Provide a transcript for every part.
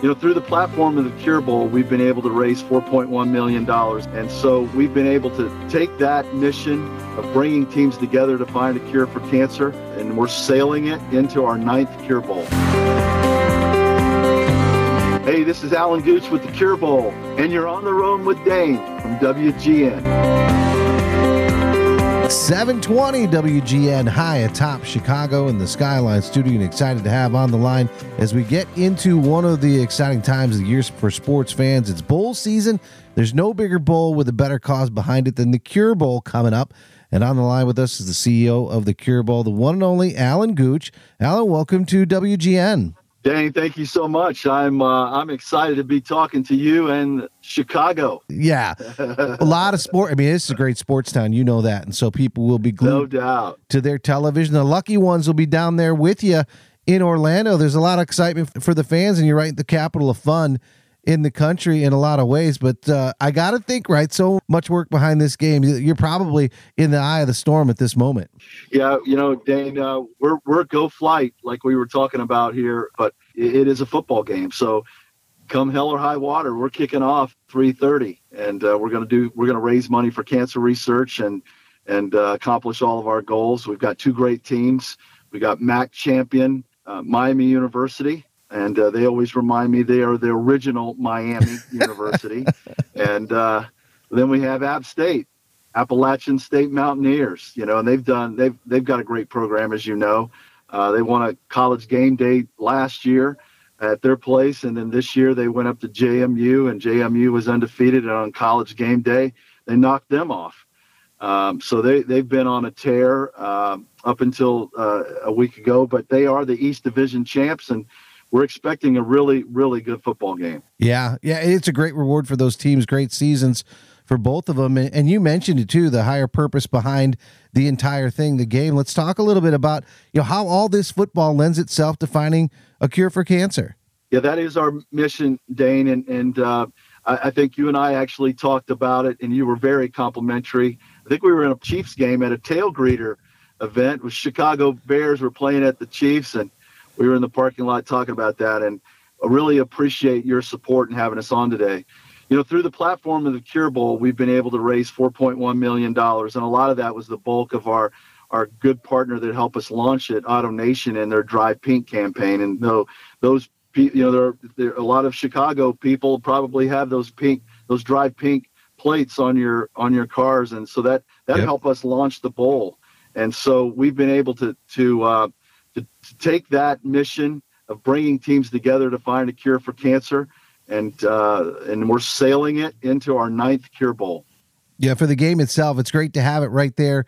You know, through the platform of the Cure Bowl, we've been able to raise $4.1 million. And so we've been able to take that mission of bringing teams together to find a cure for cancer, and we're sailing it into our ninth Cure Bowl. Hey, this is Alan Gooch with the Cure Bowl, and you're on the road with Dane from WGN. 720 WGN high atop Chicago in the Skyline Studio, and excited to have on the line as we get into one of the exciting times of the year for sports fans. It's bowl season. There's no bigger bowl with a better cause behind it than the Cure Bowl coming up. And on the line with us is the CEO of the Cure Bowl, the one and only Alan Gooch. Alan, welcome to WGN. Dane, thank you so much. I'm uh, I'm excited to be talking to you and Chicago. Yeah, a lot of sport. I mean, this is a great sports town. You know that, and so people will be glued no doubt to their television. The lucky ones will be down there with you in Orlando. There's a lot of excitement for the fans, and you're right, the capital of fun in the country in a lot of ways. But uh, I got to think, right? So much work behind this game. You're probably in the eye of the storm at this moment. Yeah, you know, Dane, uh, we're we're go flight like we were talking about here, but it, is a football game. So come hell or high water, we're kicking off 3:30, and uh, we're gonna do we're gonna raise money for cancer research and and uh, accomplish all of our goals. We've got two great teams. We got MAC champion uh, Miami University and uh, they always remind me they are the original Miami University. And uh, then we have App State, Appalachian State Mountaineers. You know, and they've done they've they've got a great program, as you know. Uh, they won a college game day last year at their place, and then this year they went up to JMU, and JMU was undefeated. And on college game day, they knocked them off. Um, so they they've been on a tear uh, up until uh, a week ago, but they are the East Division champs and we're expecting a really, really good football game. Yeah, yeah, it's a great reward for those teams. Great seasons for both of them, and you mentioned it too—the higher purpose behind the entire thing, the game. Let's talk a little bit about you know how all this football lends itself to finding a cure for cancer. Yeah, that is our mission, Dane, and and uh, I, I think you and I actually talked about it, and you were very complimentary. I think we were in a Chiefs game at a tail greeter event with Chicago Bears were playing at the Chiefs, and we were in the parking lot talking about that, and I really appreciate your support and having us on today. You know, through the platform of the Cure Bowl, we've been able to raise 4.1 million dollars, and a lot of that was the bulk of our our good partner that helped us launch it, Auto Nation, and their Drive Pink campaign. And though those, you know, there are, there are a lot of Chicago people probably have those pink, those Drive Pink plates on your on your cars, and so that that yep. helped us launch the bowl. And so we've been able to to uh, to, to take that mission of bringing teams together to find a cure for cancer, and uh, and we're sailing it into our ninth Cure Bowl. Yeah, for the game itself, it's great to have it right there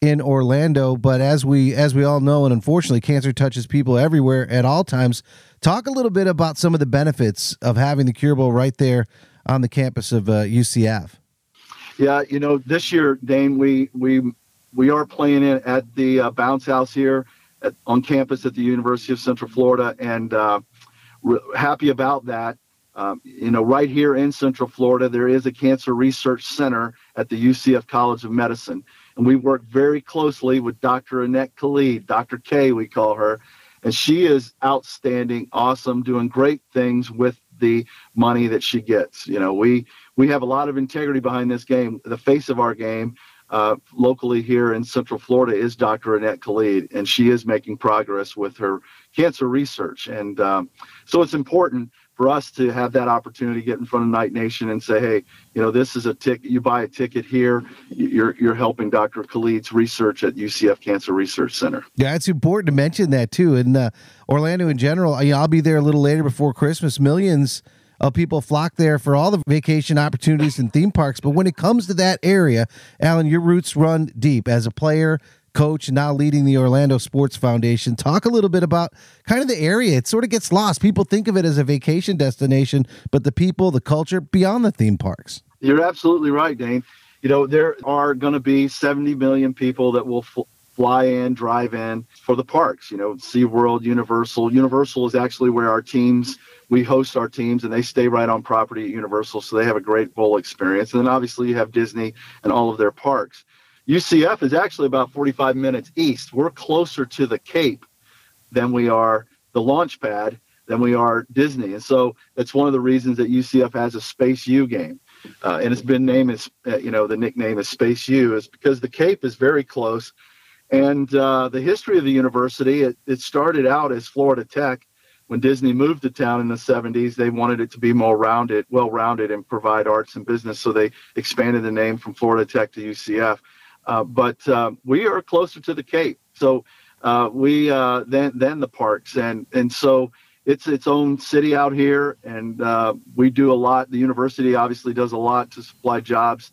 in Orlando. But as we as we all know, and unfortunately, cancer touches people everywhere at all times. Talk a little bit about some of the benefits of having the Cure Bowl right there on the campus of uh, UCF. Yeah, you know, this year, Dane, we we we are playing it at the uh, bounce house here at, on campus at the University of Central Florida, and uh, re- happy about that. Um, you know, right here in Central Florida, there is a cancer research center at the UCF College of Medicine, and we work very closely with Dr. Annette Khaled, Dr. K, we call her, and she is outstanding, awesome, doing great things with the money that she gets. You know, we we have a lot of integrity behind this game. The face of our game uh, locally here in Central Florida is Dr. Annette Khaled, and she is making progress with her cancer research. And um, so it's important for us to have that opportunity to get in front of Knight Nation and say, hey, you know, this is a ticket. You buy a ticket here, you're you're helping Dr. Khaled's research at UCF Cancer Research Center. Yeah, it's important to mention that too. And uh, Orlando in general, I'll be there a little later before Christmas. Millions of people flock there for all the vacation opportunities and theme parks. But when it comes to that area, Alan, your roots run deep as a player, coach, now leading the Orlando Sports Foundation. Talk a little bit about kind of the area. It sort of gets lost. People think of it as a vacation destination, but the people, the culture beyond the theme parks. You're absolutely right, Dane. You know, there are going to be 70 million people that will fl- fly in, drive in for the parks, you know, SeaWorld, Universal. Universal is actually where our teams – we host our teams and they stay right on property at Universal, so they have a great bowl experience. And then obviously you have Disney and all of their parks. UCF is actually about 45 minutes east. We're closer to the Cape than we are the launch pad. than we are Disney. And so that's one of the reasons that UCF has a Space U game. Uh, and it's been named as, uh, you know, the nickname is Space U is because the Cape is very close. And uh, the history of the university, it, it started out as Florida Tech. When Disney moved to town in the 70s, they wanted it to be more rounded, well rounded, and provide arts and business. So they expanded the name from Florida Tech to UCF. Uh, but uh, we are closer to the Cape. So uh, we uh, then then the parks and and so it's its own city out here, and uh, we do a lot. The university obviously does a lot to supply jobs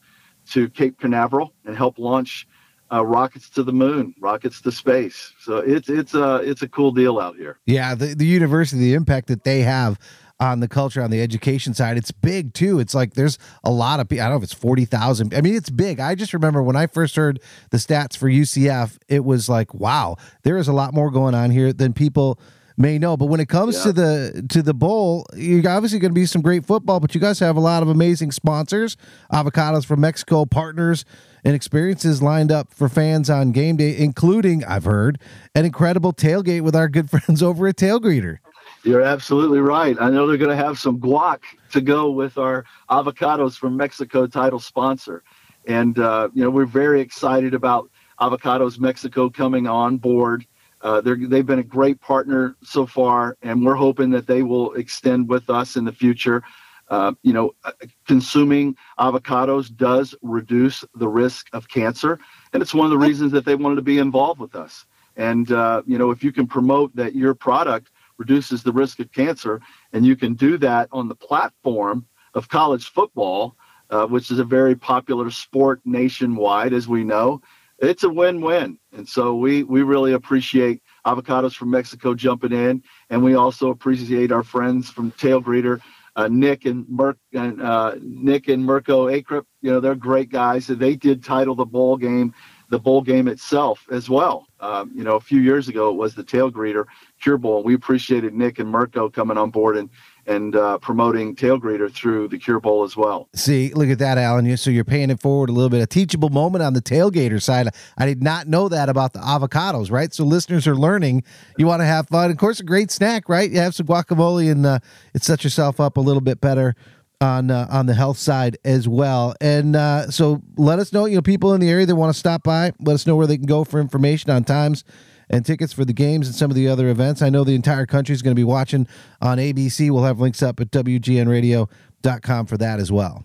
to Cape Canaveral and help launch uh, rockets to the moon, rockets to space. So it's it's a it's a cool deal out here. Yeah, the the university, the impact that they have on the culture on the education side it's big too it's like there's a lot of people i don't know if it's 40,000 i mean it's big i just remember when i first heard the stats for UCF it was like wow there is a lot more going on here than people may know but when it comes Yeah. to the to the bowl you're obviously going to be some great football but you guys have a lot of amazing sponsors avocados from mexico partners and experiences lined up for fans on game day including i've heard an incredible tailgate with our good friends over at tailgreeter You're absolutely right. I know they're going to have some guac to go with our avocados from Mexico title sponsor. And, uh, you know, we're very excited about Avocados Mexico coming on board. Uh, they've been a great partner so far, and we're hoping that they will extend with us in the future. Uh, you know, uh, consuming avocados does reduce the risk of cancer, and it's one of the reasons that they wanted to be involved with us. And, uh, you know, if you can promote that your product reduces the risk of cancer, and you can do that on the platform of college football, uh, which is a very popular sport nationwide, as we know, it's a win-win. And so we we really appreciate avocados from Mexico jumping in, and we also appreciate our friends from Tail Greeter, uh, Nick and Merc and uh, Nick and Mirko Akrap. You know they're great guys. They did title the bowl game, the bowl game itself as well. Um, you know, a few years ago it was the Tail Greeter Cure Bowl. We appreciated Nick and Mirko coming on board and and uh, promoting Tail Greeter through the Cure Bowl as well. See, look at that, Alan. You so you're paying it forward a little bit. A teachable moment on the tailgater side. I did not know that about the avocados, right? So listeners are learning. You want to have fun. Of course, a great snack, right? You have some guacamole and uh, it sets yourself up a little bit better on uh, on the health side as well. And uh, so let us know, you know, people in the area that want to stop by. Let us know where they can go for information on times and tickets for the games and some of the other events. I know the entire country is going to be watching on ABC. We'll have links up at WGNradio.com for that as well.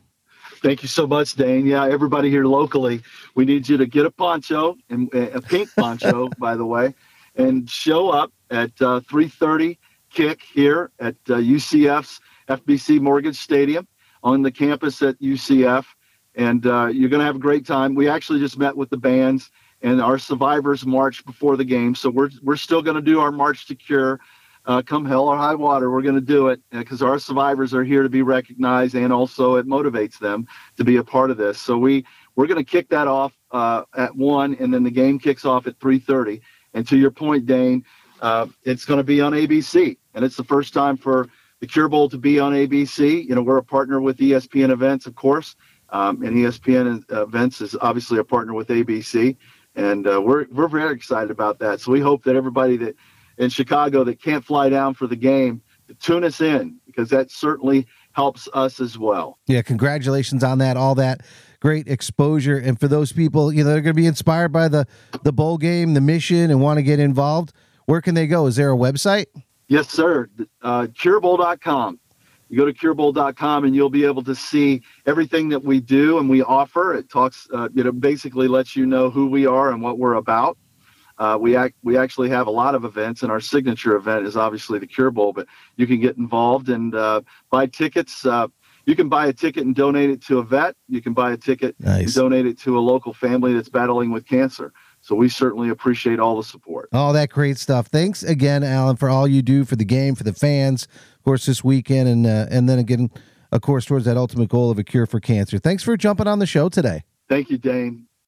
Thank you so much, Dane. Yeah, everybody here locally, we need you to get a poncho and a pink poncho, by the way, and show up at uh, 3:30 kick here at uh, UCF's FBC Mortgage Stadium on the campus at UCF, and uh, you're going to have a great time. We actually just met with the bands and our survivors march before the game, so we're we're still going to do our march to cure. Uh, come hell or high water, we're going to do it because our survivors are here to be recognized, and also it motivates them to be a part of this. So we we're going to kick that off uh, at one, and then the game kicks off at 3:30. And to your point, Dane, uh, it's going to be on ABC, and it's the first time for the Cure Bowl to be on ABC. You know, we're a partner with ESPN Events, of course, um, and ESPN Events is obviously a partner with ABC, and uh, we're we're very excited about that. So we hope that everybody that in Chicago that can't fly down for the game tune us in because that certainly helps us as well. Yeah, congratulations on that. All that great exposure, and for those people, you know, they're going to be inspired by the the bowl game, the mission, and want to get involved. Where can they go? Is there a website? Yes, sir. Uh, curebowl.com. You go to curebowl.com and you'll be able to see everything that we do and we offer. It talks, uh, you know, basically lets you know who we are and what we're about. Uh, we act, we actually have a lot of events, and our signature event is obviously the Cure Bowl. But you can get involved and uh, buy tickets. Uh, you can buy a ticket and donate it to a vet. You can buy a ticket and donate it to a local family that's battling with cancer. So we certainly appreciate all the support. All that great stuff. Thanks again, Alan, for all you do for the game, for the fans, of course, this weekend, and uh, and then again, of course, towards that ultimate goal of a cure for cancer. Thanks for jumping on the show today. Thank you, Dane.